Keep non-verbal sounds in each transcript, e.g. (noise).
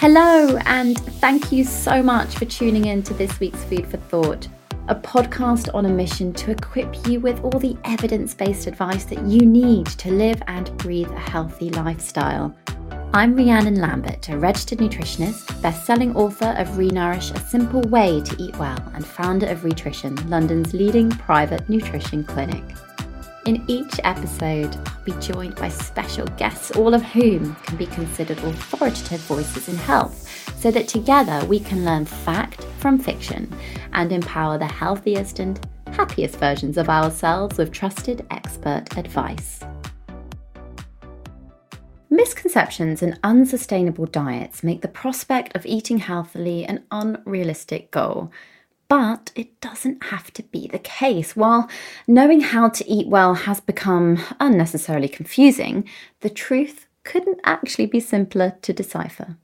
Hello, and thank you so much for tuning in to this week's Food for Thought, a podcast on a mission to equip you with all the evidence based advice that you need to live and breathe a healthy lifestyle. I'm Rhiannon Lambert, a registered nutritionist, best selling author of Renourish A Simple Way to Eat Well, and founder of Rhitrition, London's leading private nutrition clinic. In each episode, I'll be joined by special guests, all of whom can be considered authoritative voices in health, so that together we can learn fact from fiction and empower the healthiest and happiest versions of ourselves with trusted expert advice. Misconceptions and unsustainable diets make the prospect of eating healthily an unrealistic goal. But it doesn't have to be the case. While knowing how to eat well has become unnecessarily confusing, the truth couldn't actually be simpler to decipher.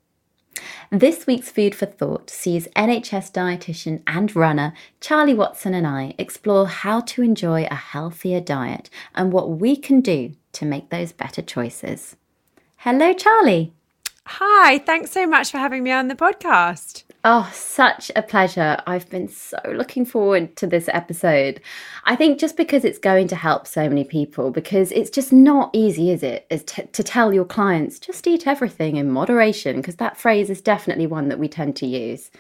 This week's Food for Thought sees NHS dietitian and runner Charlie Watson and I explore how to enjoy a healthier diet and what we can do to make those better choices. Hello, Charlie. Hi, thanks so much for having me on the podcast. Oh, such a pleasure. I've been so looking forward to this episode. I think just because it's going to help so many people, because it's just not easy, is it, is t- to tell your clients just eat everything in moderation, because that phrase is definitely one that we tend to use.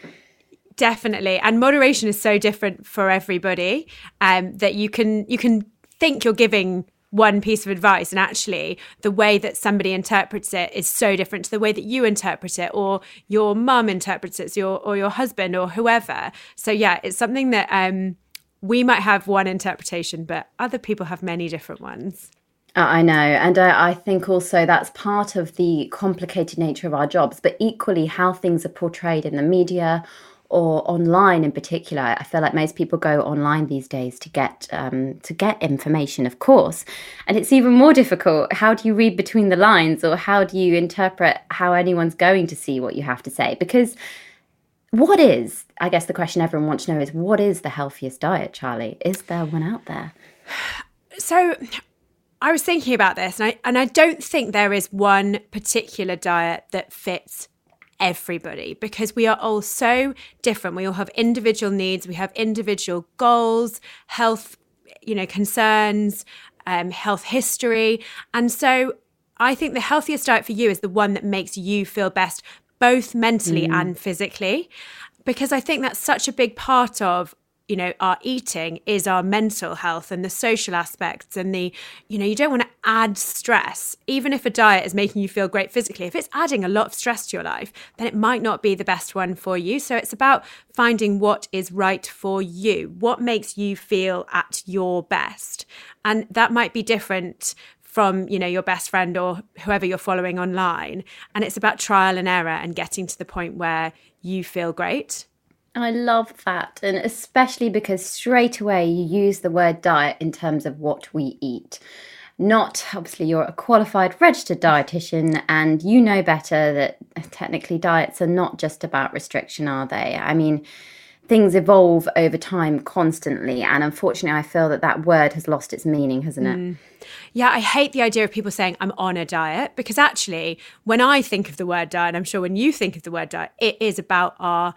Definitely. And moderation is so different for everybody um, that you can you can think you're giving one piece of advice. And actually the way that somebody interprets it is so different to the way that you interpret it or your mum interprets it your or your husband or whoever. So yeah it's something that um we might have one interpretation but other people have many different ones. Uh, I know. And uh, I think also that's part of the complicated nature of our jobs, but equally how things are portrayed in the media or online in particular. I feel like most people go online these days to get um, to get information, of course, and it's even more difficult. How do you read between the lines, or how do you interpret how anyone's going to see what you have to say? Because what is, I guess, the question everyone wants to know is, what is the healthiest diet, Charlie? Is there one out there? So I was thinking about this and I and I don't think there is one particular diet that fits everybody because we are all so different. We all have individual needs, we have individual goals, health, you know, concerns, um, health history. And so I think the healthiest diet for you is the one that makes you feel best, both mentally and physically. Because I think that's such a big part of you know our eating is our mental health and the social aspects and the you know you don't want to add stress. Even if a diet is making you feel great physically if it's adding a lot of stress to your life then it might not be the best one for you. So it's about finding what is right for you what makes you feel at your best. And that might be different from you know your best friend or whoever you're following online. And it's about trial and error and getting to the point where you feel great I love that. And especially because straight away you use the word diet in terms of what we eat. Not obviously, you're a qualified registered dietitian and you know better that technically diets are not just about restriction, are they? I mean, things evolve over time constantly. And unfortunately, I feel that that word has lost its meaning, hasn't it? Mm. Yeah, I hate the idea of people saying I'm on a diet because actually, when I think of the word diet, I'm sure when you think of the word diet, it is about our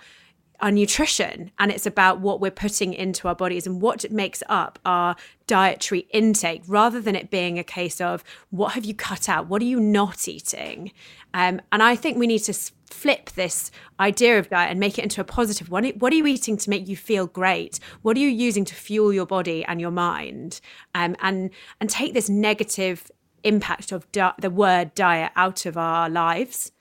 our nutrition and it's about what we're putting into our bodies and what makes up our dietary intake rather than it being a case of what have you cut out? What are you not eating? Um, and i think we need to flip this idea of diet and make it into a positive one. What are you eating to make you feel great? What are you using to fuel your body and your mind? Um, and and take this negative impact of di- the word diet out of our lives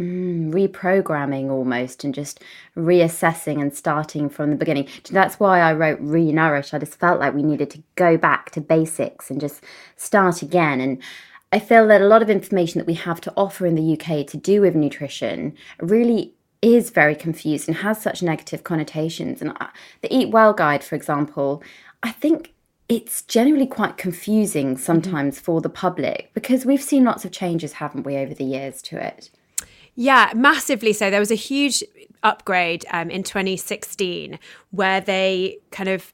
Mm, reprogramming almost and just reassessing and starting from the beginning. That's why I wrote Renourish. I just felt like we needed to go back to basics and just start again. And I feel that a lot of information that we have to offer in the UK to do with nutrition really is very confused and has such negative connotations. And the Eat Well guide, for example, I think it's generally quite confusing sometimes for the public because we've seen lots of changes, haven't we, over the years to it. Yeah, massively so. There was a huge upgrade um, in 2016 where they kind of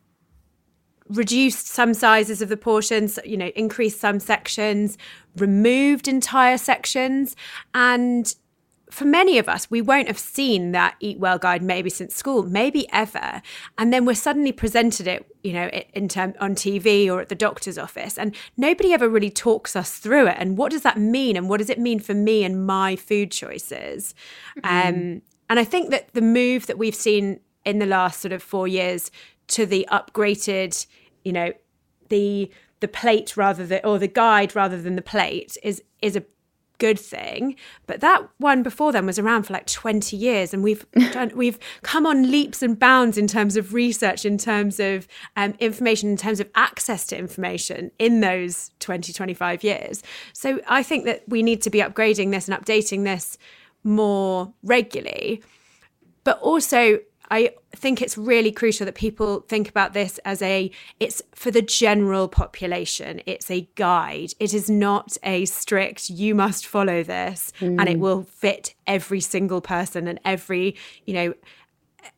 reduced some sizes of the portions, you know, increased some sections, removed entire sections. And for many of us, we won't have seen that Eat Well guide maybe since school, maybe ever. And then we're suddenly presented it, you know, in term, on TV or at the doctor's office. And nobody ever really talks us through it. And what does that mean? And what does it mean for me and my food choices? Mm-hmm. Um, and I think that the move that we've seen in the last sort of four years to the upgraded, you know, the the plate rather than or the guide rather than the plate is is a good thing. But that one before then was around for like 20 years. And we've (laughs) done, we've come on leaps and bounds in terms of research, in terms of um, information, in terms of access to information in those 20, 25 years. So I think that we need to be upgrading this and updating this more regularly. But also, I think it's really crucial that people think about this as a it's for the general population. It's a guide. It is not a strict you must follow this mm. and it mm. will fit every single person and every, you know,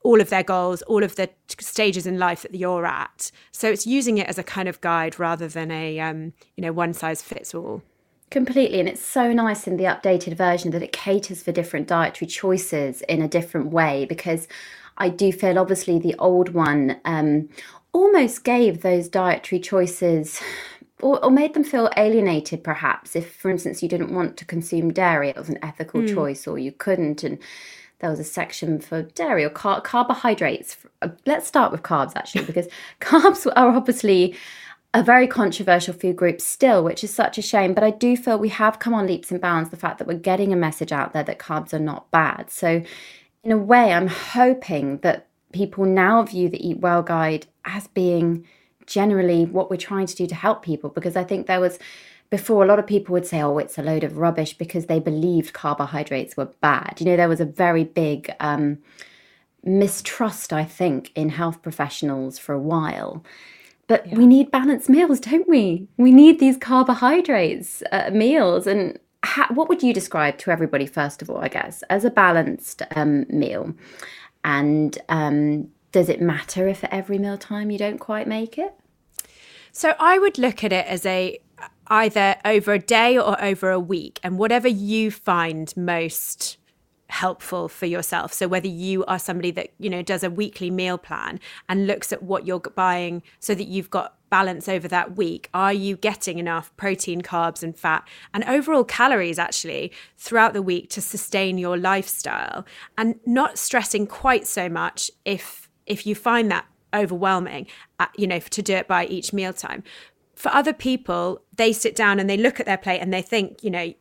all of their goals, all of the stages in life that you're at. So it's using it as a kind of guide rather than a um, you know, one size fits all. Completely. And it's so nice in the updated version that it caters for different dietary choices in a different way because I do feel obviously the old one um, almost gave those dietary choices or, or, made them feel alienated perhaps if for instance you didn't want to consume dairy it was an ethical mm. choice or you couldn't and there was a section for dairy or car- carbohydrates uh, let's start with carbs actually because (laughs) carbs are obviously a very controversial food group still, which is such a shame. But I do feel we have come on leaps and bounds the fact that we're getting a message out there that carbs are not bad. So in a way, I'm hoping that people now view the Eat Well guide as being generally what we're trying to do to help people because I think there was before a lot of people would say oh it's a load of rubbish because they believed carbohydrates were bad. You know there was a very big um, mistrust i think in health professionals for a while. But yeah. we need balanced meals don't we? We need these carbohydrates uh, meals and how, what would you describe to everybody, first of all, I guess, as a balanced um, meal? And um, does it matter if at every meal time you don't quite make it? So I would look at it as a either over a day or over a week, and whatever you find most helpful for yourself. So whether you are somebody that, you know, does a weekly meal plan and looks at what you're buying so that you've got balance over that week, are you getting enough protein, carbs and fat and overall calories actually throughout the week to sustain your lifestyle and not stressing quite so much if if you find that overwhelming, uh, you know, to do it by each mealtime. For other people, they sit down and they look at their plate and they think, you know,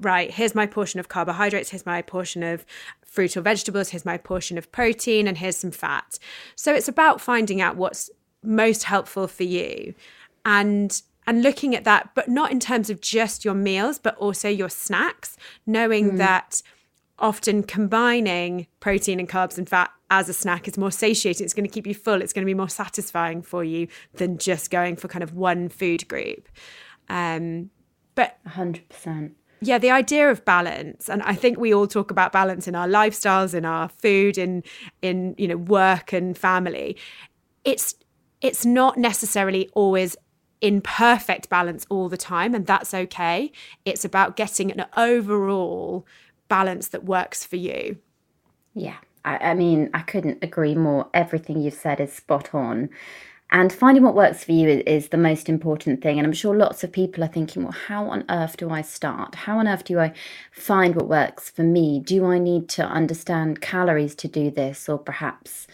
right, here's my portion of carbohydrates, here's my portion of fruit or vegetables, here's my portion of protein, and here's some fat. So it's about finding out what's most helpful for you. And and looking at that but not in terms of just your meals but also your snacks knowing mm. that often combining protein and carbs and fat as a snack is more satiating it's going to keep you full it's going to be more satisfying for you than just going for kind of one food group. Um but 100% yeah the idea of balance and i think we all talk about balance in our lifestyles in our food in in you know work and family. It's it's not necessarily always in perfect balance all the time and that's okay it's about getting an overall balance that works for you yeah I, I mean, I couldn't agree more. Everything you've said is spot on. And finding what works for you is, is, the most important thing. And I'm sure lots of people are thinking, well, how on earth do I start? How on earth do I find what works for me? Do I need to understand calories to do this? Or perhaps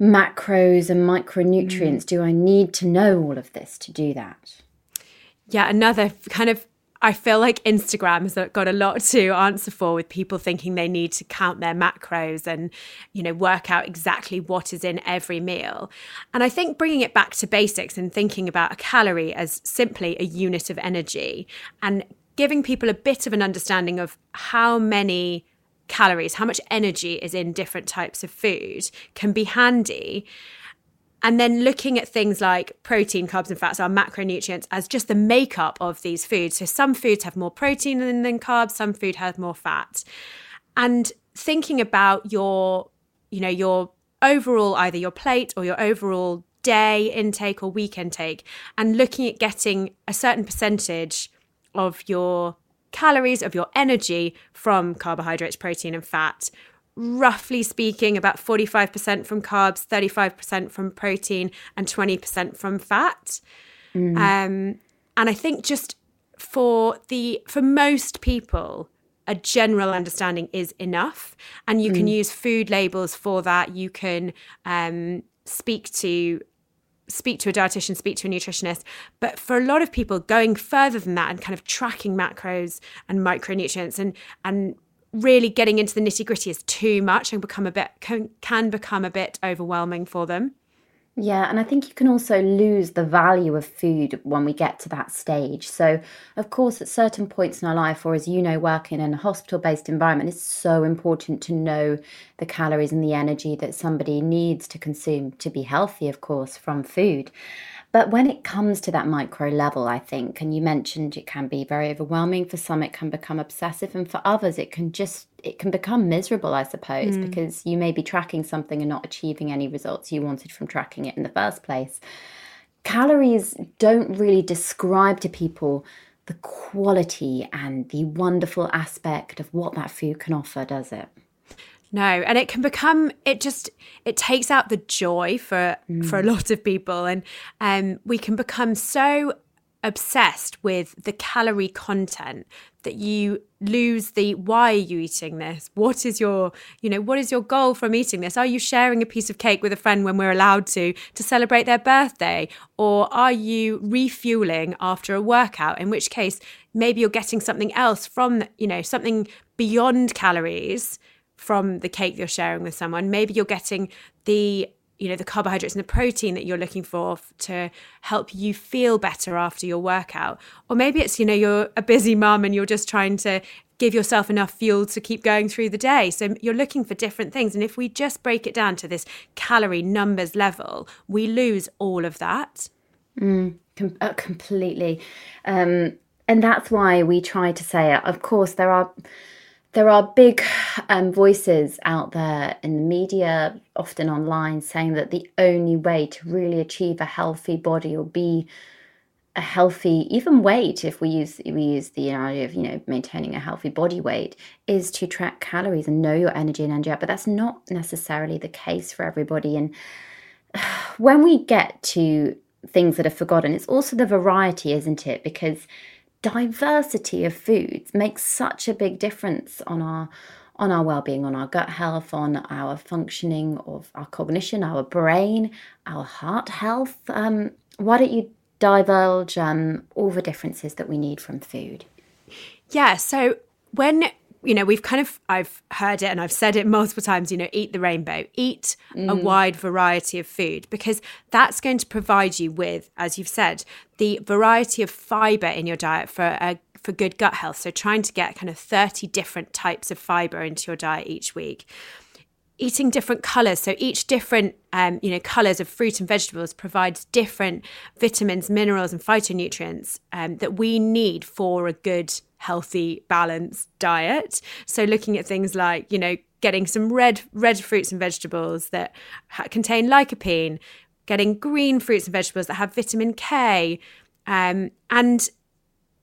macros and micronutrients? Mm. Do I need to know all of this to do that? Yeah, another kind of I feel like Instagram has got a lot to answer for with people thinking they need to count their macros and, you know, work out exactly what is in every meal. And I think bringing it back to basics and thinking about a calorie as simply a unit of energy and giving people a bit of an understanding of how many calories, how much energy is in different types of food can be handy. And then looking at things like protein, carbs, and fats, our macronutrients, as just the makeup of these foods. So some foods have more protein than, than carbs, some food has more fat. And thinking about your, you know, your overall either your plate or your overall day intake or week intake, and looking at getting a certain percentage of your calories, of your energy from carbohydrates, protein, and fat roughly speaking, about 45% from carbs, 35% from protein, and 20% from fat. Mm. Um, and I think just for the for most people, a general understanding is enough, and you mm. can use food labels for that. You can um, speak to speak to a dietitian, speak to a nutritionist. But for a lot of people, going further than that and kind of tracking macros and micronutrients and and really getting into the nitty gritty is too much and become a bit can, can become a bit overwhelming for them. Yeah, and I think you can also lose the value of food when we get to that stage. So, of course, at certain points in our life, or as you know, working in a hospital based environment, it's so important to know the calories and the energy that somebody needs to consume to be healthy, of course, from food. But when it comes to that micro level, I think, and you mentioned it can be very overwhelming. For some, it can become obsessive, and for others, it can just it can become miserable, I suppose, mm. because you may be tracking something and not achieving any results you wanted from tracking it in the first place. Calories don't really describe to people the quality and the wonderful aspect of what that food can offer, does it? No, and it can become it just it takes out the joy for mm. for a mm. lot of people, and um, we can become so obsessed with the calorie content that you lose the why are you eating this? What is your you know what is your goal from eating this? Are you sharing a piece of cake with a friend when we're allowed to to celebrate their birthday? Or are you refueling after a workout? In which case maybe you're getting something else from you know something beyond calories from the cake you're sharing with someone. Maybe you're getting the you know the carbohydrates and the protein that you're looking for to help you feel better after your workout. Or maybe it's you know you're a busy mum and you're just trying to give yourself enough fuel to keep going through the day. So you're looking for different things. And if we just break it down to this calorie numbers level we lose all of that. Mm, com- uh, completely. Um, and that's why we try to say it of course there are there are big um, voices out there in the media, often online, saying that the only way to really achieve a healthy body or be a healthy, even weight, if we use we use the idea of you know maintaining a healthy body weight, is to track calories and know your energy and energy. Out. But that's not necessarily the case for everybody. And (sighs) when we get to things that are forgotten, it's also the variety, isn't it? Because diversity of foods makes such a big difference on our on our well-being on our gut health on our functioning of our cognition our brain our heart health. Um, why don't you divulge um, all the differences that we need from food? Yeah so when you know, we've kind of, I've heard it and I've said it multiple times, you know, eat the rainbow, eat mm. a wide variety of food, because that's going to provide you with, as you've said, the variety of fiber in your diet for a for good gut health. So trying to get kind of 30 different types of fiber into your diet each week eating different colors so each different um, you know colors of fruit and vegetables provides different vitamins minerals and phytonutrients um, that we need for a good healthy balanced diet. So looking at things like you know getting some red red fruits and vegetables that ha- contain lycopene getting green fruits and vegetables that have vitamin k um, and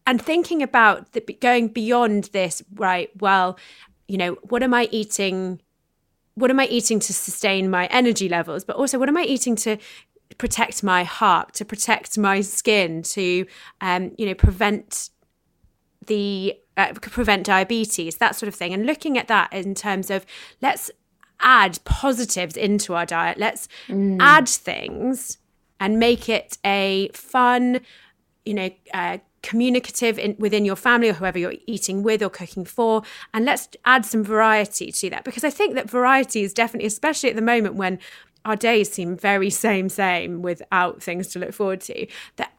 and thinking about the, going beyond this right well you know what am i eating what am I eating to sustain my energy levels, but also what am I eating to protect my heart, to protect my skin, to um, you know prevent the uh, prevent diabetes, that sort of thing, and looking at that in terms of let's add positives into our diet, let's mm. add things and make it a fun, you know. Uh, communicative in, within your family or whoever you're eating with or cooking for. And let's add some variety to that because I think that variety is definitely, especially at the moment when our days seem very same, same without things to look forward to, that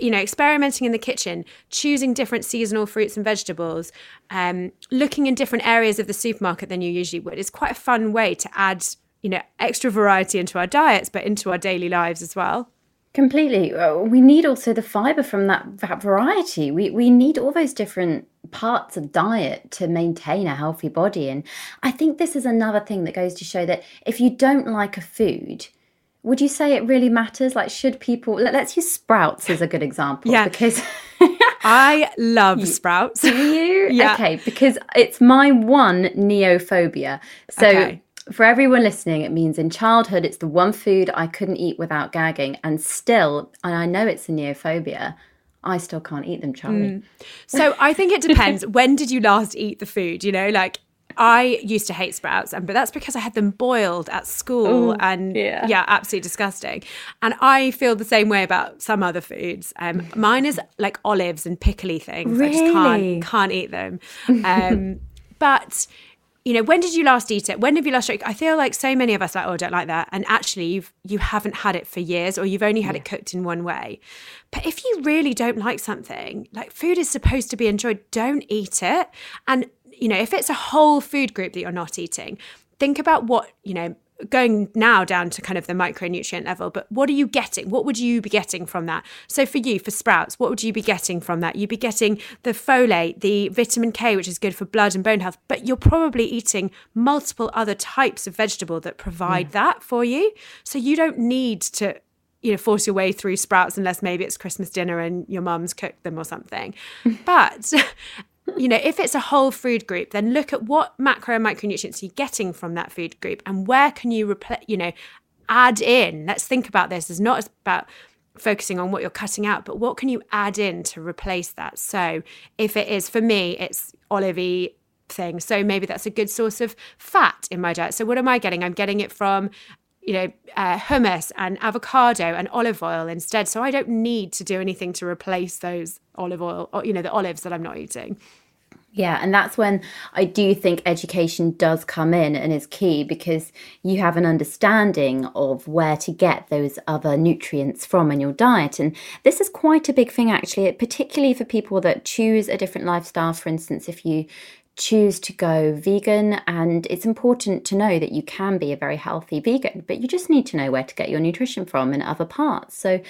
you know, experimenting in the kitchen, choosing different seasonal fruits and vegetables, um, looking in different areas of the supermarket than you usually would is quite a fun way to add, you know, extra variety into our diets, but into our daily lives as well. Completely. Uh, we need also the fiber from that, that variety. We, we need all those different parts of diet to maintain a healthy body. And I think this is another thing that goes to show that if you don't like a food, would you say it really matters? Like, should people, let's use sprouts as a good example. Yeah. Because (laughs) I love sprouts. Do you? (laughs) yeah. Okay. Because it's my one neophobia. So, okay for everyone listening, it means in childhood, it's the one food I couldn't eat without gagging. And still, and I know it's a neophobia, I still can't eat them, Charlie. Mm. So I think it depends. (laughs) when did you last eat the food? You know, like I used to hate sprouts, and but that's because I had them boiled at school, Ooh, and yeah. yeah. absolutely disgusting. And I feel the same way about some other foods. Um, mine is like olives and pickly things. Really? I just can't can't eat them. Um, (laughs) but you know, when did you last eat it? When have you last tried? I feel like so many of us like, oh, I don't like that. And actually you've you haven't had it for years or you've only had yeah. it cooked in one way. But if you really don't like something, like food is supposed to be enjoyed, don't eat it. And, you know, if it's a whole food group that you're not eating, think about what, you know, going now down to kind of the micronutrient level, but what are you getting? What would you be getting from that? So for you, for sprouts, what would you be getting from that? You'd be getting the folate, the vitamin K, which is good for blood and bone health, but you're probably eating multiple other types of vegetable that provide yeah. that for you. So you don't need to you know force your way through sprouts unless maybe it's christmas dinner and your mum's cooked them or something (laughs) but you know, if it's a whole food group, then look at what macro and micronutrients you're getting from that food group and where can you replace, you know, add in. Let's think about this. It's not about focusing on what you're cutting out, but what can you add in to replace that? So if it is for me, it's olivey thing. So maybe that's a good source of fat in my diet. So what am I getting? I'm getting it from you know, uh, hummus and avocado and olive oil instead. So I don't need to do anything to replace those olive oil, or, you know, the olives that I'm not eating. Yeah, and that's when I do think education does come in and is key because you have an understanding of where to get those other nutrients from in your diet. And this is quite a big thing, actually, particularly for people that choose a different lifestyle. For instance, if you choose to go vegan and it's important to know that you can be a very healthy vegan but you just need to know where to get your nutrition from in other parts. So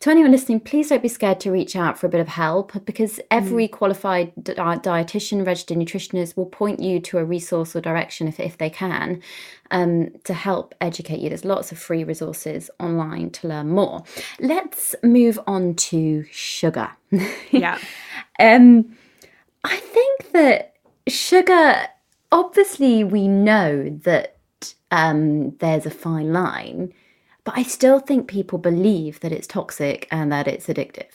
to anyone listening please don't be scared to reach out for a bit of help because every mm. qualified di- dietitian registered nutritionist will point you to a resource or direction if, if they can um, to help educate you. There's lots of free resources online to learn more. Let's move on to sugar. (laughs) Yeah. Um i think that sugar, obviously, we know that um, there's a fine line, but I still think people believe that it's toxic and that it's addictive.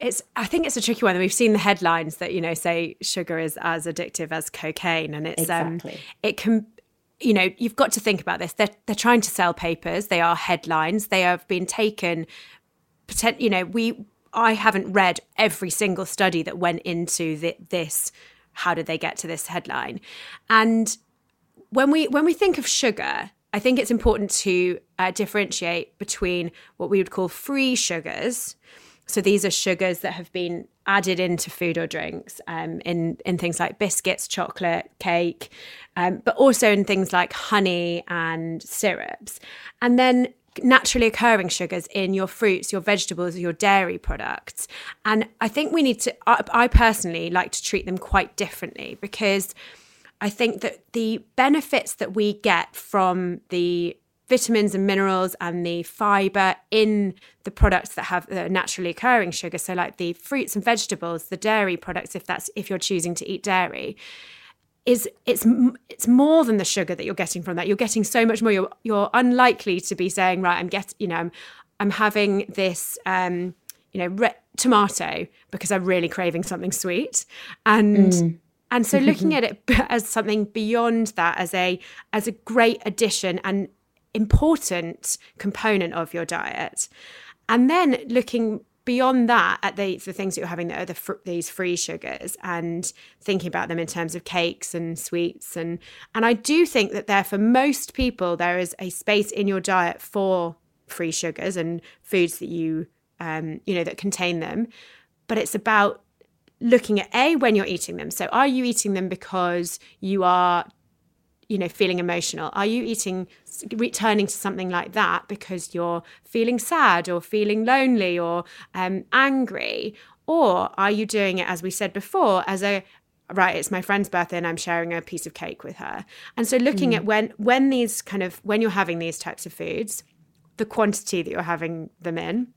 It's. I think it's a tricky one. We've seen the headlines that you know say sugar is as addictive as cocaine, and it's um, exactly. um, it can you know, you've got to think about this. They're they're trying to sell papers. They are headlines. They have been taken. Pretend, you know, we I haven't read every single study that went into the, this. How did they get to this headline? And when we when we think of sugar, I think it's important to uh, differentiate between what we would call free sugars. So these are sugars that have been added into food or drinks, um, in in things like biscuits, chocolate, cake, um, but also in things like honey and syrups. And then naturally occurring sugars in your fruits, your vegetables, your dairy products. And I think we need to, I, I personally like to treat them quite differently because I think that the benefits that we get from the vitamins and minerals and the fiber in the products that have the naturally occurring sugar so like the fruits and vegetables the dairy products if that's if you're choosing to eat dairy is it's it's more than the sugar that you're getting from that. You're getting so much more. You're you're unlikely to be saying, right, I'm getting, you know, I'm I'm having this, um, you know, re- tomato because I'm really craving something sweet, and and so looking (laughs) at it as something beyond that, as a as a great addition and important component of your diet, and then looking beyond that at the, the things that you're having that are the fr- these free sugars and thinking about them in terms of cakes and sweets and and I do think that there for most people there is a space in your diet for free sugars and foods that you um you know that contain them but it's about looking at a when you're eating them. So are you eating them because you are you know feeling emotional? Are you eating returning to something like that because you're feeling sad or feeling lonely or um, angry? Or are you doing it as we said before as a right it's my friend's birthday and i'm sharing a piece of cake with her. And so looking at when when these kind of when you're having these types of foods the quantity that you're having them in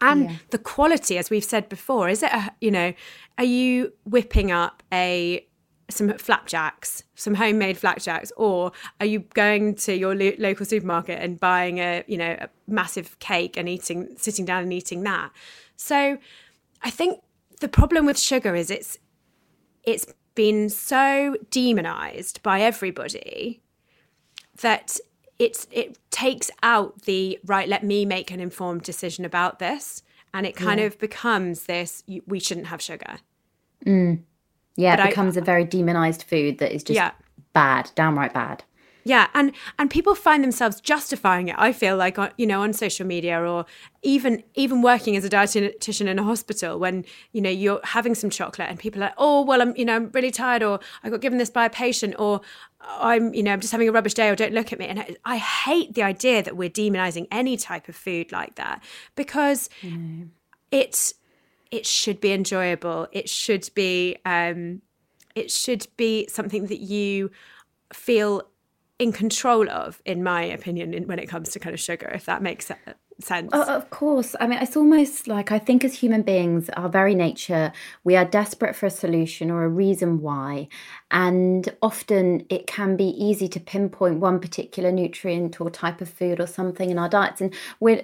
and the quality as we've said before is it a, you know are you whipping up a some flapjacks some homemade flapjacks or are you going to your lo- local supermarket and buying a you know a massive cake and eating sitting down and eating that? So i think the problem with sugar is it's it's been so demonized by everybody that it's it takes out the right let me make an informed decision about this and it kind of becomes this you, we shouldn't have sugar mm. Yeah, But it becomes a very demonized food that is just Yeah. bad, downright bad. yeah and and people find themselves justifying it i feel like on you know on social media or even even working as a dietitian in a hospital when you know you're having some chocolate and people are like oh well i'm you know i'm really tired or i got given this by a patient or i'm you know i'm just having a rubbish day or don't look at me and i, I hate the idea that we're demonizing any type of food like that because it it should be enjoyable it should be um it should be something that you feel in control of in my opinion in, when it comes to kind of sugar if that makes sense Oh, of course. I mean, it's almost like I think as human beings, our very nature, we are desperate for a solution or a reason why. And often it can be easy to pinpoint one particular nutrient or type of food or something in our diets. And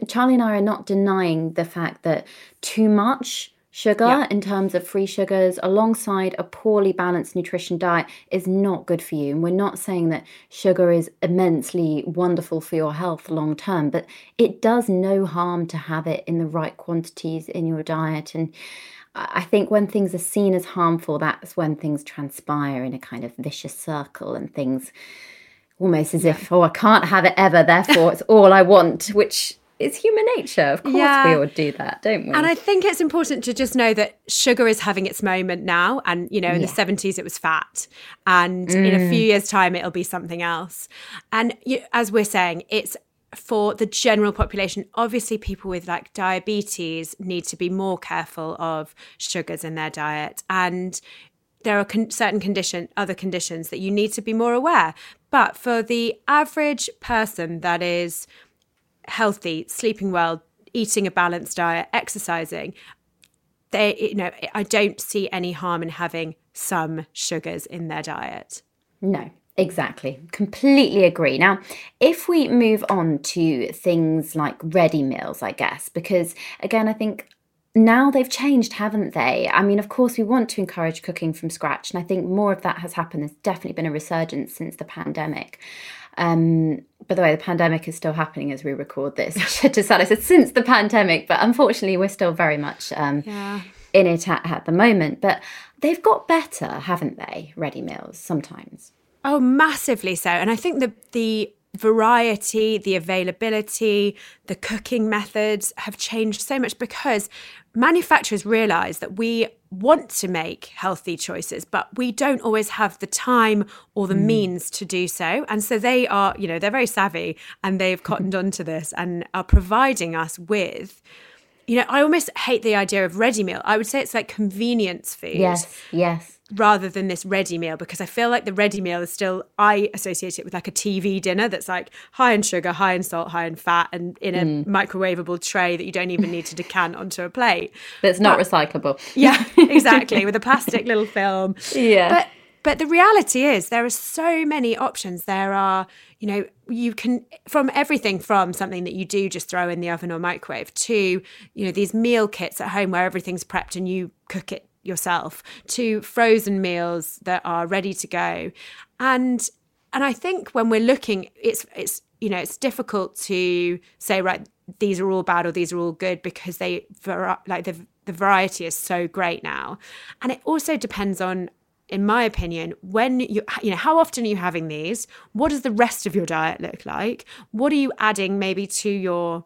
Charlie and I are not denying the fact that too much sugar Yeah. in terms of free sugars alongside a poorly balanced nutrition diet is not good for you. And we're not saying that sugar is immensely wonderful for your health long term but it does no harm to have it in the right quantities in your diet. And I I think when things are seen as harmful, that's when things transpire in a kind of vicious circle and things almost as if, oh, I can't have it ever, therefore it's all I want, which is human nature. Of course, Yeah. we all do that, don't we? and I think it's important to just know that sugar is having its moment now. And, you know, in Yeah. the 70s, it was fat. And in a few mm. years' time, it'll be something else. And you, as we're saying, it's for the general population. Obviously, people with like diabetes need to be more careful of sugars in their diet. And there are con- certain condition other conditions that you need to be more aware but for the average person that is healthy sleeping well eating a balanced diet exercising they you know i don't see any harm in having some sugars in their diet No, exactly. Completely agree. Now, if we move on to things like ready meals, I guess, because again, I think now they've changed, haven't they? I mean, of course, we want to encourage cooking from scratch, and I think more of that has happened. There's definitely been a resurgence since the pandemic. Um, by the way, the pandemic is still happening as we record this. (laughs) I should said I said since the pandemic, but unfortunately, we're still very much um, yeah. in it at, at the moment. But they've got better, haven't they? Ready meals sometimes. Oh, massively so. And I think the the variety, the availability, the cooking methods have changed so much because manufacturers realize that we want to make healthy choices, but we don't always have the time or the mm. means to do so. And so they are, you know, they're very savvy and they've (laughs) cottoned onto this and are providing us with you know, I almost hate the idea of ready meal. I would say it's like convenience food Yes, yes. Rather than this ready meal because I feel like the ready meal is still I associate it with like a TV dinner that's like high in sugar, high in salt, high in fat, and in a hmm. microwavable tray that you don't even need to decant (laughs) onto a plate. But it's not recyclable. (laughs) Yeah, exactly, with a (laughs) plastic little film. Yeah. But but the reality is there are so many options. There are, you know, you can from everything from something that you do just throw in the oven or microwave to, you know, these meal kits at home where everything's prepped and you cook it yourself to frozen meals that are ready to go. And and I think when we're looking it's it's you know, it's difficult to say right these are all bad or these are all good because they like the the variety is so great now. And it also depends on in my opinion, when you you know how often are you having these? What does the rest of your diet look like? What are you adding maybe to your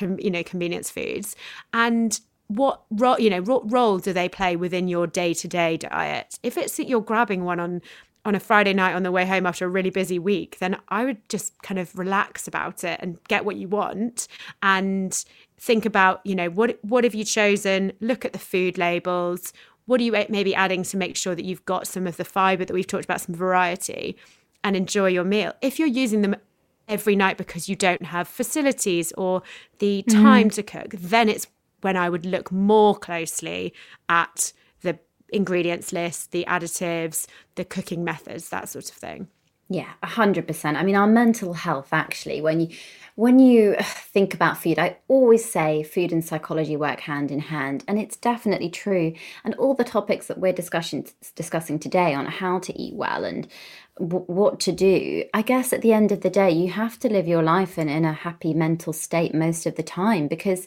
you know convenience foods? And what role you know what role do they play within your day-to-day diet? If it's that you're grabbing one on on a Friday night on the way home after a really busy week, then I would just kind of relax about it and get what you want and think about, you know, what what have you chosen? Look at the food labels what are you maybe adding to make sure that you've got some of the fiber that we've talked about, some variety, and enjoy your meal? If you're using them every night because you don't have facilities or the mm-hmm. time mm. to cook, then it's when I would look more closely at the ingredients list, the additives, the cooking methods, that sort of thing. Yeah, 100%. I mean, our mental health actually, when you when you think about food, I always say food and psychology work hand in hand, and it's definitely true. And all the topics that we're discussing discussing today on how to eat well and what to do, I guess at the end of the day, you have to live your life in, in a happy mental state most of the time because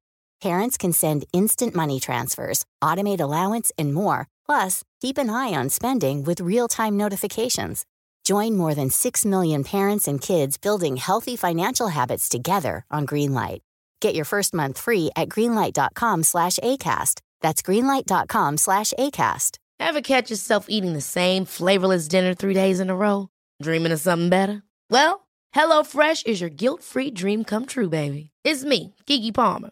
Parents can send instant money transfers, automate allowance, and more. Plus, keep an eye on spending with real time notifications. Join more than 6 million parents and kids building healthy financial habits together on Greenlight. Get your first month free at greenlight.com slash ACAST. That's greenlight.com slash ACAST. Ever catch yourself eating the same flavorless dinner three days in a row? Dreaming of something better? Well, HelloFresh is your guilt free dream come true, baby. It's me, Keke Palmer.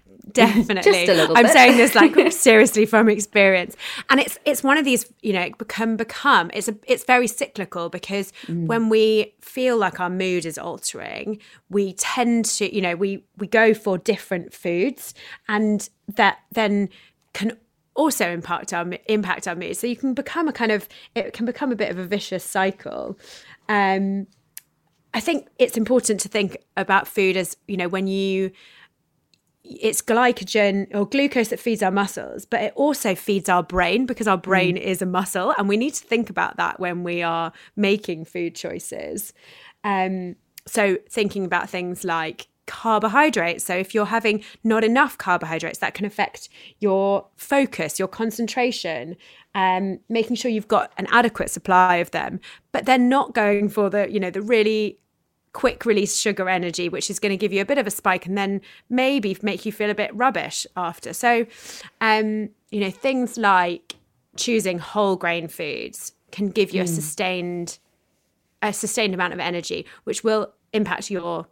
(laughs) definitely i'm bit. saying this like (laughs) seriously from experience and it's it's one of these you know become become it's a it's very cyclical because mm. when we feel like our mood is altering we tend to you know we we go for different foods and that then can also impact our impact our mood so you can become a kind of it can become a bit of a vicious cycle um i think it's important to think about food as you know when you it's glycogen or glucose that feeds our muscles, but it also feeds our brain because our brain mm. is a muscle. And we need to think about that when we are making food choices. Um, so, thinking about things like carbohydrates. So, if you're having not enough carbohydrates, that can affect your focus, your concentration, um, making sure you've got an adequate supply of them, but then not going for the, you know, the really quick release sugar energy, which is going to give you a bit of a spike and then maybe make you feel a bit rubbish after. So, um, you know, things like choosing whole grain foods can give you mm. a sustained a sustained amount of energy, which will impact your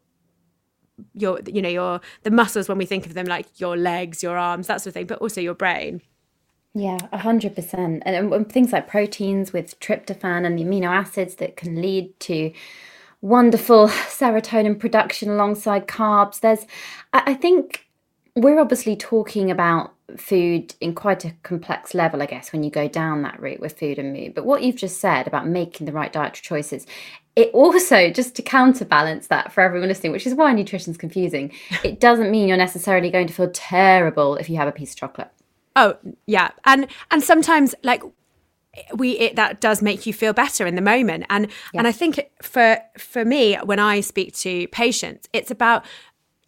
your you know your the muscles when we think of them like your legs, your arms, that sort of thing, but also your brain. Yeah, a hundred percent. And things like proteins with tryptophan and the amino acids that can lead to wonderful serotonin production alongside carbs. There's, I think we're obviously talking about food in quite a complex level, I guess, when you go down that route with food and mood. But what you've just said about making the right dietary choices, it also, just to counterbalance that for everyone listening, which is why nutrition's confusing, (laughs) it doesn't mean you're necessarily going to feel terrible if you have a piece of chocolate. Oh, yeah. And and sometimes like we it, that does make you feel better in the moment and yeah. and i think for for me when i speak to patients it's about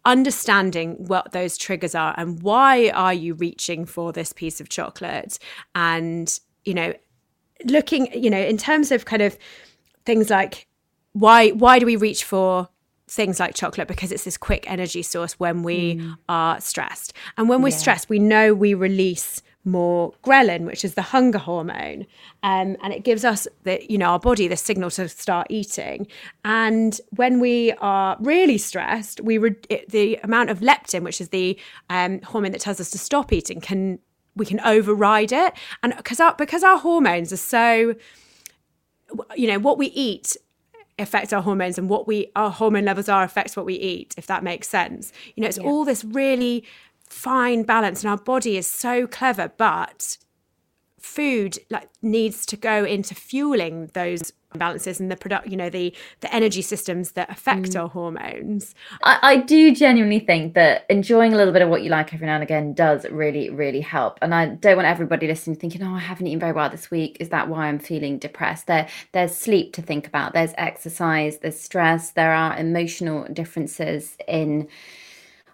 understanding what those triggers are and why are you reaching for this piece of chocolate and you know looking you know in terms of kind of things like why why do we reach for things like chocolate because it's this quick energy source when we mm. are stressed and when we're yeah. stressed we know we release more ghrelin, which is the hunger hormone, um, and it gives us the you know our body the signal to start eating. And when we are really stressed, we re- it, the amount of leptin, which is the um, hormone that tells us to stop eating, can we can override it, and because our because our hormones are so, you know, what we eat affects our hormones and what we our hormone levels are affects what we eat if that makes sense you know it's yeah. all this really fine balance and our body is so clever but food like needs to go into fueling those balances and the product you know the the energy systems that affect mm. our hormones. I, I do genuinely think that enjoying a little bit of what you like every now and again does really really help. And i don't want everybody listening thinking oh i haven't eaten very well this week. Is that why i'm feeling depressed? There there's sleep to think about. There's exercise. There's stress. There are emotional differences in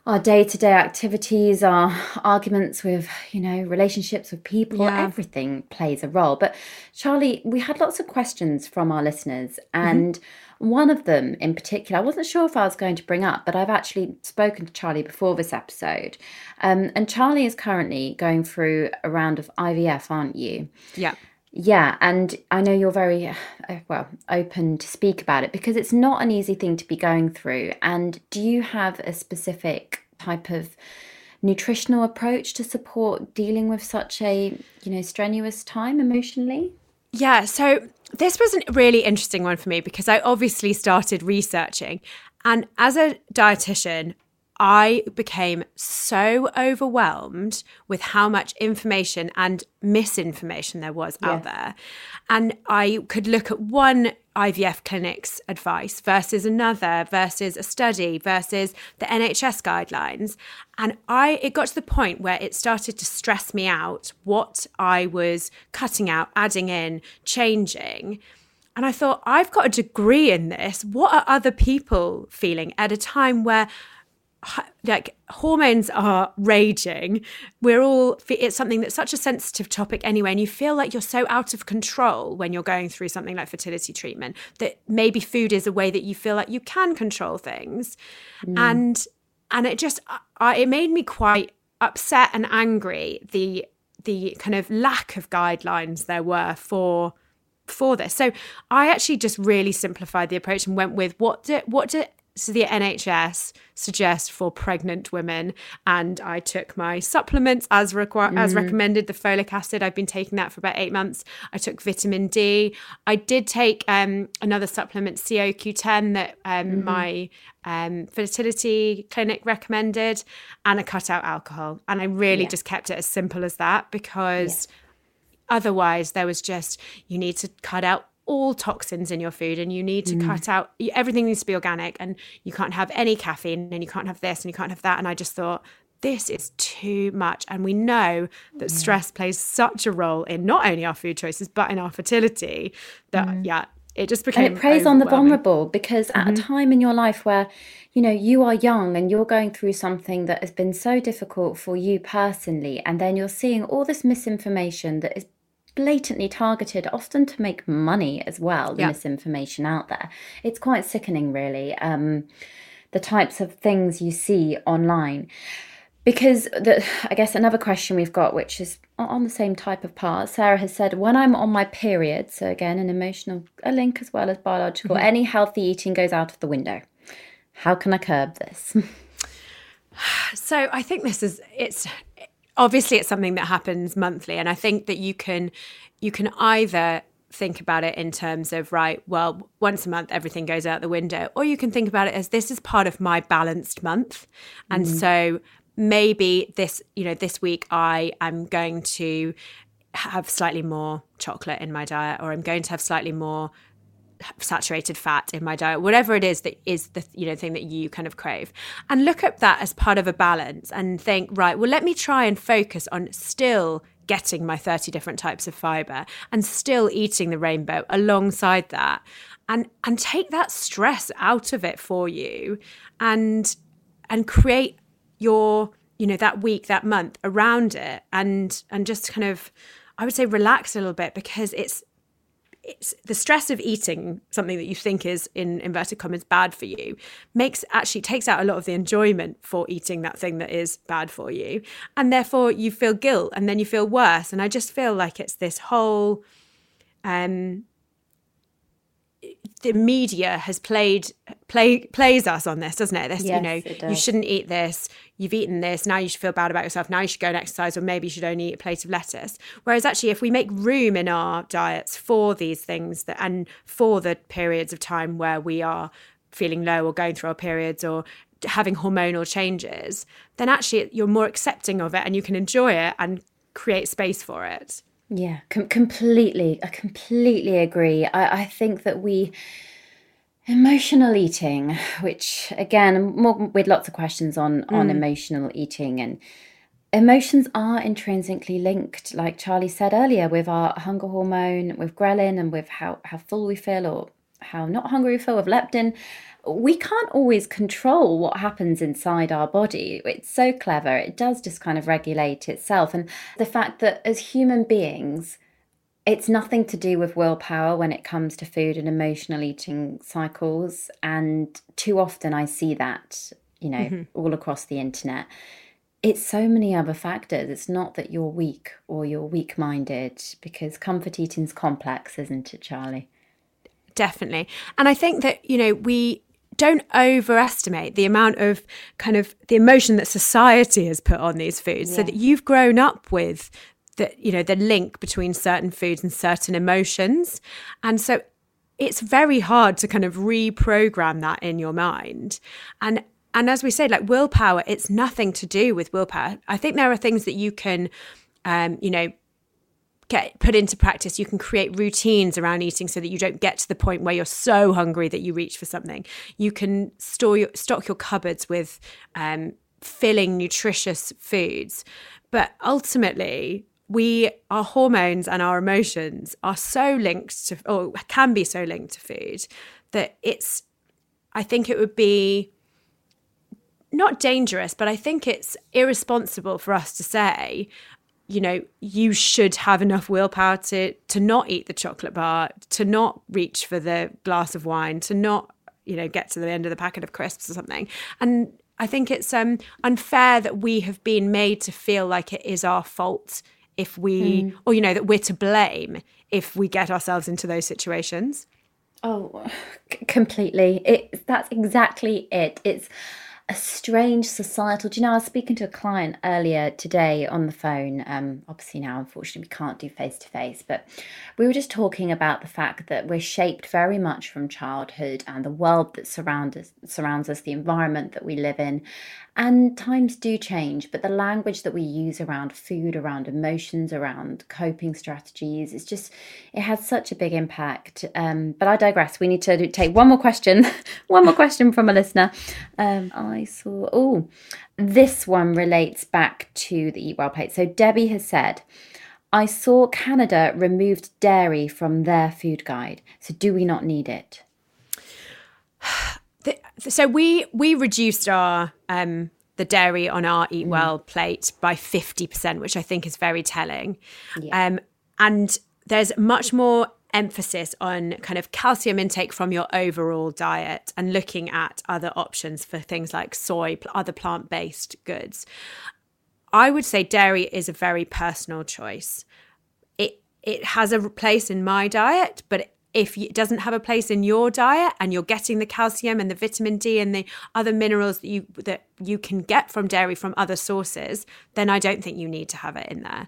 our day-to-day activities our arguments with you know relationships with people yeah. everything plays a role but charlie we had lots of questions from our listeners mm-hmm. and mm-hmm. one of them in particular i wasn't sure if i was going to bring up but i've actually spoken to charlie before this episode um, and charlie is currently going through a round of ivf aren't you yeah yeah, and I know you're very uh, well open to speak about it because it's not an easy thing to be going through. And do you have a specific type of nutritional approach to support dealing with such a, you know, strenuous time emotionally? Yeah, so this was a really interesting one for me because I obviously started researching and as a dietitian, I became so overwhelmed with how much information and misinformation there was yeah. out there. And I could look at one IVF clinic's advice versus another, versus a study, versus the NHS guidelines. And I it got to the point where it started to stress me out what I was cutting out, adding in, changing. And I thought, I've got a degree in this. What are other people feeling at a time where like hormones are raging. We're all it's something that's such a sensitive topic anyway and you feel like you're so out of control when you're going through something like fertility treatment that maybe food is a way that you feel like you can control things. Mm. and and it just I, it made me quite upset and angry the the kind of lack of guidelines there were for for this. So i actually just really simplified the approach and went with what do what do so the NHS suggests for pregnant women, and I took my supplements as required mm. as recommended. The folic acid, I've been taking that for about eight months. I took vitamin D. I did take um, another supplement, CoQ10, that um, mm. my um, fertility clinic recommended, and I cut out alcohol. And I really yeah. just kept it as simple as that because. Yeah. Otherwise, there was just you need to cut out all toxins in your food and you need to mm. cut out everything needs to be organic and you can't have any caffeine and you can't have this and you can't have that and i just thought this is too much and we know that stress plays such a role in not only our food choices but in our fertility that mm. yeah it just became and it preys on the vulnerable because mm-hmm. at a mm-hmm. time in your life where you know you are young and you're going through something that has been so difficult for you personally and then you're seeing all this misinformation that is blatantly targeted, often to make money as well, the yeah. misinformation out there. It's quite sickening, really, um, the types of things you see online. Because the, I guess another question we've got, which is on the same type of part, Sarah has said, when I'm on my period, so again, an emotional a link as well as biological, mm-hmm. any healthy eating goes out of the window. How can I curb this? (laughs) so I think this is it's obviously it's something that happens monthly and i think that you can you can either think about it in terms of right well once a month everything goes out the window or you can think about it as this is part of my balanced month and mm. so maybe this you know this week i am going to have slightly more chocolate in my diet or i'm going to have slightly more saturated fat in my diet whatever it is that is the you know thing that you kind of crave. And look at that as part of a balance and think right well let me try and focus on still getting my 30 different types of fiber and still eating the rainbow alongside that. And and take that stress out of it for you and and create your you know that week that month around it and and just kind of i would say relax a little bit because it's it's the stress of eating something that you think is in inverted commas bad for you makes actually takes out a lot of the enjoyment for eating that thing that is bad for you and therefore you feel guilt and then you feel worse and i just feel like it's this whole um the media has played play plays us on this, doesn't it? This, Yes, you know, you shouldn't eat this. You've eaten this. Now you should feel bad about yourself. Now you should go and exercise, or maybe you should only eat a plate of lettuce. Whereas actually, if we make room in our diets for these things that, and for the periods of time where we are feeling low or going through our periods or having hormonal changes, then actually you're more accepting of it and you can enjoy it and create space for it. Yeah, com- completely. I completely agree. I, I think that we emotional eating, which again, more with lots of questions on on mm. emotional eating and emotions are intrinsically linked, like Charlie said earlier, with our hunger hormone, with ghrelin, and with how how full we feel or how not hungry we feel with leptin. We can't always control what happens inside our body. It's so clever. It does just kind of regulate itself. And the fact that as human beings, it's nothing to do with willpower when it comes to food and emotional eating cycles. And too often I see that, you know, mm-hmm. all across the internet. It's so many other factors. It's not that you're weak or you're weak minded because comfort eating's complex, isn't it, Charlie? definitely and i think that you know we don't overestimate the amount of kind of the emotion that society has put on these foods so that you've grown up with the you know the link between certain foods and certain emotions. And so it's very hard to kind of reprogram that in your mind. And and as we said like willpower it's nothing to do with willpower. I think there are things that you can um you know get put into practice. You can create routines around eating so that you don't get to the point where you're so hungry that you reach for something. You can store your stock your cupboards with um, filling nutritious foods. But ultimately we our hormones and our emotions are so linked to or can be so linked to food that it's i think it would be not dangerous, but I think it's irresponsible for us to say, you know, you should have enough willpower to to not eat the chocolate bar, to not reach for the glass of wine, to not, you know, get to the end of the packet of crisps or something. And I think it's um, unfair that we have been made to feel like it is our fault if we, mm. or you know, that we're to blame if we get ourselves into those situations. Oh, c- completely. It that's exactly it. It's a strange societal. Do you know? I was speaking to a client earlier today on the phone. Um, obviously now, unfortunately, we can't do face to face, but we were just talking about the fact that we're shaped very much from childhood and the world that surrounds us, surrounds us, the environment that we live in, and times do change. But the language that we use around food, around emotions, around coping strategies, it's just it has such a big impact. Um, but I digress. We need to take one more question. (laughs) one more question from a listener. Um, I saw. Oh, this one relates back to the Eat Well plate. So Debbie has said. I saw Canada removed dairy from their food guide. So do we not need it? (sighs) so we we reduced our um the dairy on our eat well plate by 50% which i think is very telling um and there's much more emphasis on kind of calcium intake from your overall diet and looking at other options for things like soy other plant-based goods i would say dairy is a very personal choice it it has a place in my diet, but if it doesn't have a place in your diet and you're getting the calcium and the vitamin D and the other minerals that you that you can get from dairy from other sources, then I don't think you need to have it in there.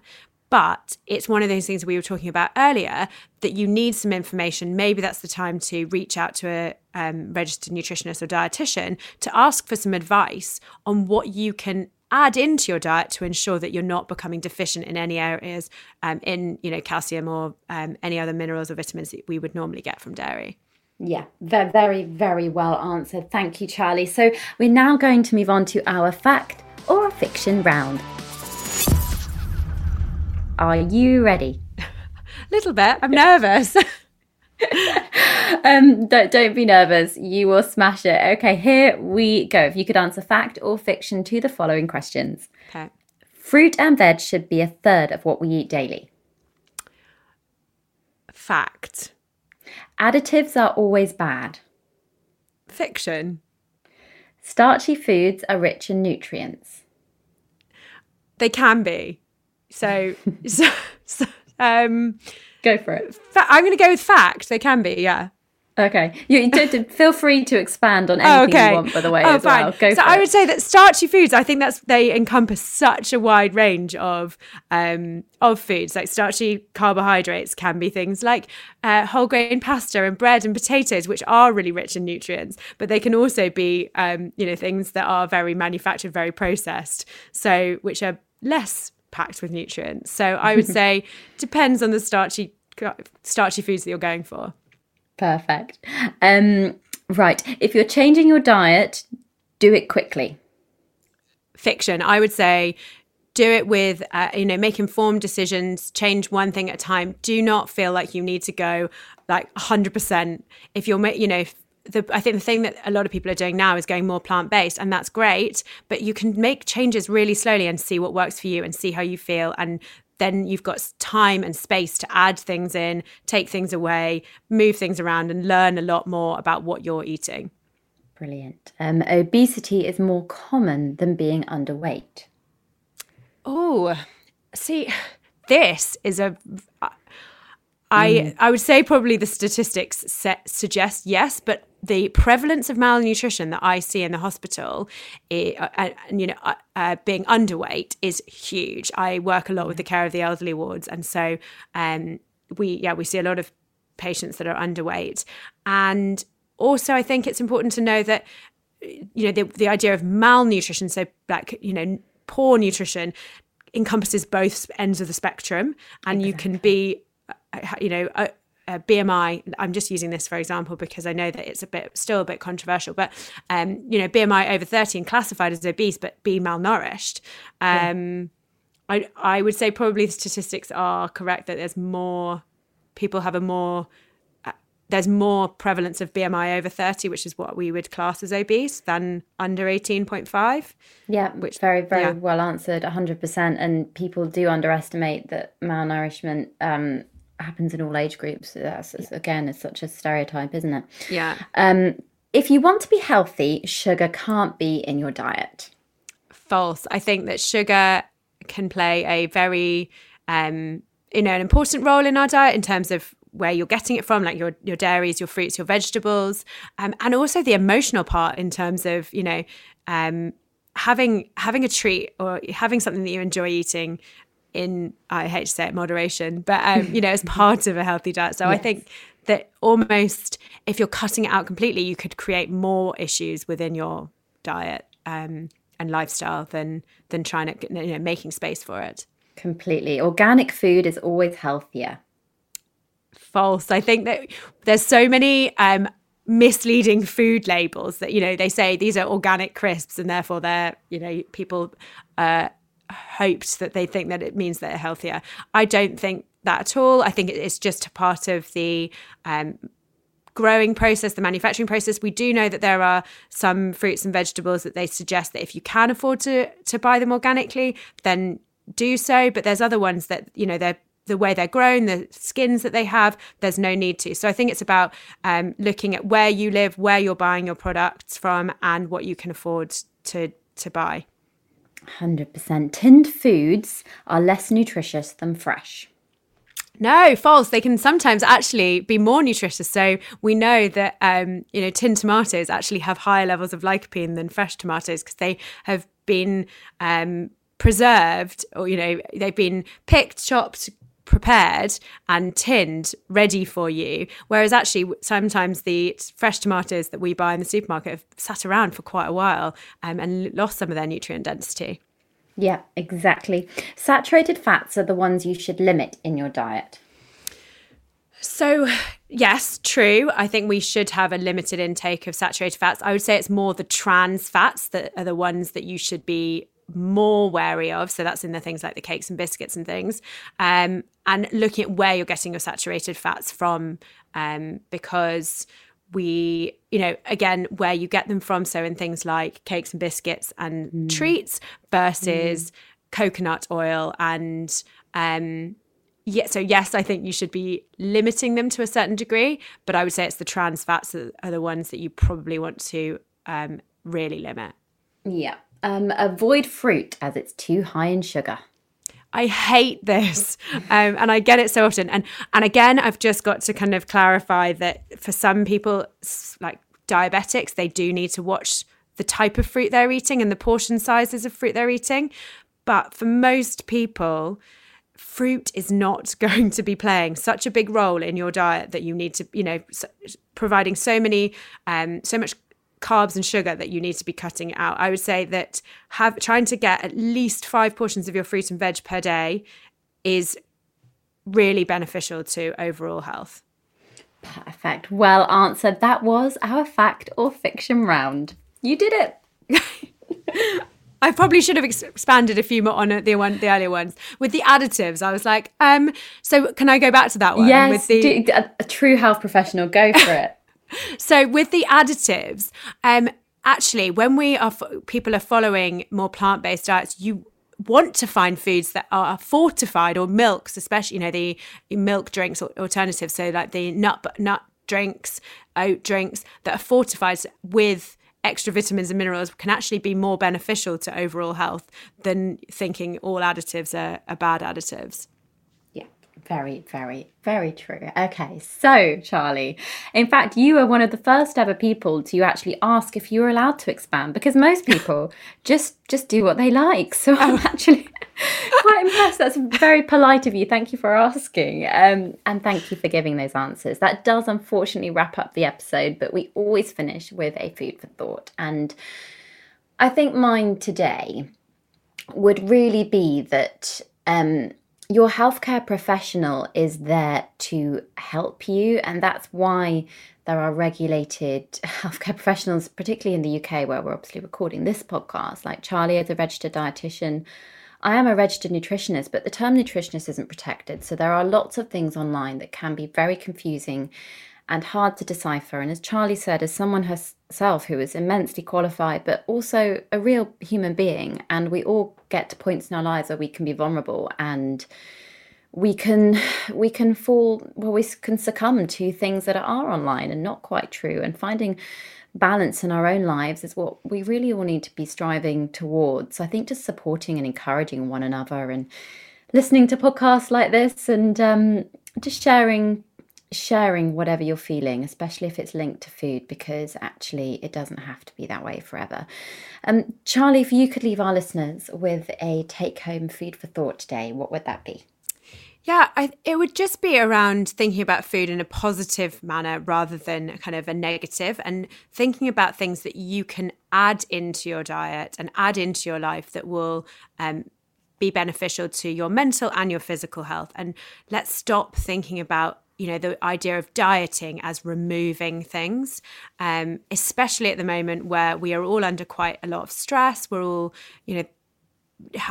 But it's one of those things we were talking about earlier that you need some information. Maybe that's the time to reach out to a um, registered nutritionist or dietitian to ask for some advice on what you can add into your diet to ensure that you're not becoming deficient in any areas um, in you know calcium or um, any other minerals or vitamins that we would normally get from dairy Yeah, very, very, very well answered. Thank you, Charlie. So we're now going to move on to our fact or fiction round. Are you ready? A (laughs) little bit. I'm (laughs) nervous. (laughs) um, don't, don't be nervous. You will smash it. Okay, here we go. If you could answer fact or fiction to the following questions. okay. Fruit and veg should be a third of what we eat daily. Fact. Additives are always bad. Fiction. Starchy foods are rich in nutrients. They can be. So, (laughs) so, so um, Go for it. fa- I'm going to go with fact. They can be, yeah. Okay. You, feel free to expand on Oh, anything okay. you want, by the way, oh, as well. Go so I it. would say that starchy foods. I think that's they encompass such a wide range of um, of foods. Like starchy carbohydrates can be things like uh, whole grain pasta and bread and potatoes, which are really rich in nutrients. But they can also be, um, you know, things that are very manufactured, very processed, so which are less packed with nutrients. So I would (laughs) say depends on the starchy starchy foods that you're going for. Perfect. Um, right. If you're changing your diet, do it quickly. fiction i would say do it with uh, you know make informed decisions change one thing at a time do not feel like you need to go like 100% if you're you know the, I think the thing that a lot of people are doing now is going more plant based, and that's great. But you can make changes really slowly and see what works for you and see how you feel. And then you've got time and space to add things in, take things away, move things around, and learn a lot more about what you're eating. Brilliant. Um, obesity is more common than being underweight. Oh, see, (sighs) this is a. I I would say probably the statistics set, suggest yes, but the prevalence of malnutrition that I see in the hospital, i- uh, and you know, uh, uh, being underweight is huge. I work a lot with the care of the elderly wards, and so um, we yeah we see a lot of patients that are underweight, and also I think it's important to know that you know the, the idea of malnutrition so like you know poor nutrition encompasses both ends of the spectrum and you can be you know a, a bmi i'm just using this for example because i know that it's a bit still a bit controversial but um you know bmi over 30 and classified as obese but be malnourished um i i would say probably the statistics are correct that there's more people have a more there's more prevalence of BMI over 30, which is what we would class as obese, than under 18.5. Yeah, which very, very yeah. well answered, 100%. And people do underestimate that malnourishment um, happens in all age groups. That's, again, it's such a stereotype, isn't it? Yeah. Um, if you want to be healthy, sugar can't be in your diet. False. I think that sugar can play a very, um, you know, an important role in our diet in terms of where you're getting it from, like your your dairies, your fruits, your vegetables, um, and also the emotional part in terms of you know um, having having a treat or having something that you enjoy eating in I hate to say it moderation, but um, you know as (laughs) part of a healthy diet. So I think that almost if you're cutting it out completely, you could create more issues within your diet um, and lifestyle than than trying to you know making space for it. Completely. Organic food is always healthier. false. I think that there's so many um, misleading food labels that you know they say these are organic crisps and therefore they're you know people uh, hoped that they think that it means they're healthier. I don't think that at all. I think it's just part of the um, growing process, the manufacturing process. We do know that there are some fruits and vegetables that they suggest that if you can afford to to buy them organically, then do so. But there's other ones that you know they're the way they're grown, the skins that they have, there's no need to. So I think it's about um, looking at where you live, where you're buying your products from, and what you can afford to to buy. 100%. Tinned foods are less nutritious than fresh. No, false. They can sometimes actually be more nutritious. So we know that um, you know tinned tomatoes actually have higher levels of lycopene than fresh tomatoes because they have been um, preserved, or you know they've been picked, chopped, prepared, and tinned, ready for you. Whereas actually sometimes the fresh tomatoes that we buy in the supermarket have sat around for quite a while um, and lost some of their nutrient density. Yeah, exactly. Saturated fats are the ones you should limit in your diet. So, yes, true. I think we should have a limited intake of saturated fats. I would say it's more the trans fats that are the ones that you should be more wary of. So that's in the things like the cakes and biscuits and things. Um, and looking at where you're getting your saturated fats from, um, because we, you know, again, where you get them from. So in things like cakes and biscuits and mm. treats versus mm. coconut oil and, um, yeah, so yes, I think you should be limiting them to a certain degree, but I would say it's the trans fats that are the ones that you probably want to um, really limit. Yeah. Um, avoid fruit as it's too high in sugar. I hate this, um, and I get it so often. And and again, I've just got to kind of clarify that for some people, like diabetics, they do need to watch the type of fruit they're eating and the portion sizes of fruit they're eating. But for most people, fruit is not (laughs) going to be playing such a big role in your diet that you need to, you know, providing so many, um, so much carbs and sugar that you need to be cutting out. I would say that have trying to get at least five portions of your fruit and veg per day is really beneficial to overall health. Perfect. Well answered. That was our fact or fiction round. You did it. (laughs) I probably should have expanded a few more on the one, the earlier ones with the additives. I was like, um, so can I go back to that one? Yes, with the... do, a, a true health professional, go for (laughs) it. So with the additives, um, actually, when we are people are following more plant based diets, you want to find foods that are fortified or milks, especially you know the milk drinks or alternatives. So like the nut nut drinks, oat drinks that are fortified with extra vitamins and minerals can actually be more beneficial to overall health than thinking all additives are, are bad additives. Very, very, very true. Okay, so Charlie, in fact, you were one of the first ever people to actually ask if you were allowed to expand because most people (laughs) just just do what they like. So I'm oh. actually (laughs) quite impressed. That's very polite of you. Thank you for asking, um, and thank you for giving those answers. That does unfortunately wrap up the episode, but we always finish with a food for thought, and I think mine today would really be that. Um, your healthcare professional is there to help you, and that's why there are regulated (laughs) healthcare professionals, particularly in the UK, where we're obviously recording this podcast. Like Charlie is a registered dietitian. I am a registered nutritionist, but the term nutritionist isn't protected. So there are lots of things online that can be very confusing and hard to decipher. And as Charlie said, as someone herself who is immensely qualified, but also a real human being, and we all get to points in our lives where we can be vulnerable and we can we can fall well we can succumb to things that are online and not quite true and finding balance in our own lives is what we really all need to be striving towards i think just supporting and encouraging one another and listening to podcasts like this and um, just sharing sharing whatever you're feeling, especially if it's linked to food, because actually it doesn't have to be that way forever. Um, Charlie, if you could leave our listeners with a take home food for thought today, what would that be? Yeah, I, it would just be around thinking about food in a positive manner rather than kind of a negative, and thinking about things that you can add into your diet and add into your life that will um, be beneficial to your mental and your physical health. And let's stop thinking about you know the idea of dieting as removing things um, especially at the moment where we are all under quite a lot of stress. We're all you know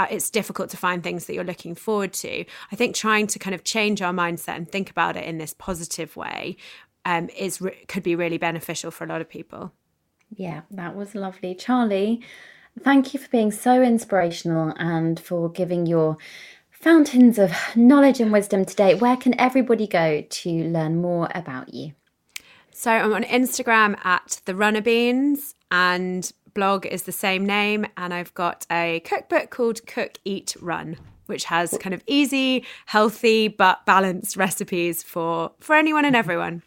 it's difficult to find things that you're looking forward to. I think trying to kind of change our mindset and think about it in this positive way um, is could be really beneficial for a lot of people. Yeah that was lovely. Charlie thank you for being so inspirational and for giving your fountains of knowledge and wisdom today. Where can everybody go to learn more about you? So I'm on Instagram at the Runner Beans and blog is the same name. And I've got a cookbook called Cook, Eat, Run, which has kind of easy, healthy, but balanced recipes for, for anyone and everyone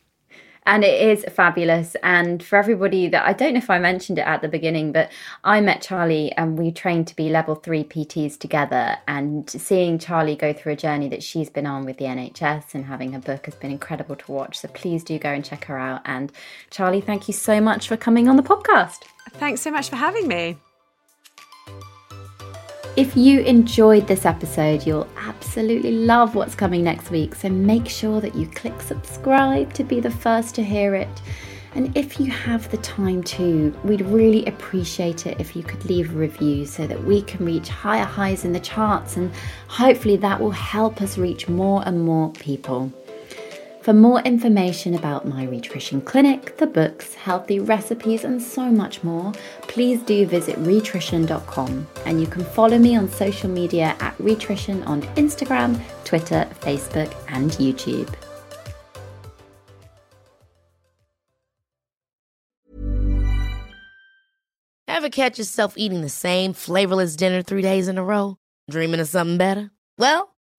and it is fabulous. And for everybody that I don't know if I mentioned it at the beginning, but I met Charlie and we trained to be level three PTs together. And seeing Charlie go through a journey that she's been on with the NHS and having her book has been incredible to watch. So please do go and check her out. And Charlie, thank you so much for coming on the podcast. Thanks so much for having me. If you enjoyed this episode, you'll absolutely love what's coming next week. So make sure that you click subscribe to be the first to hear it. And if you have the time to, we'd really appreciate it if you could leave a review so that we can reach higher highs in the charts and hopefully that will help us reach more and more people. For more information about my Rhitrition Clinic, the books, healthy recipes, and so much more, please do visit rhitrition.com and you can follow me on social media at Rhitrition on Instagram, Twitter, Facebook, and YouTube. Ever catch yourself eating the same flavorless dinner three days in a row? Dreaming of something better? Well,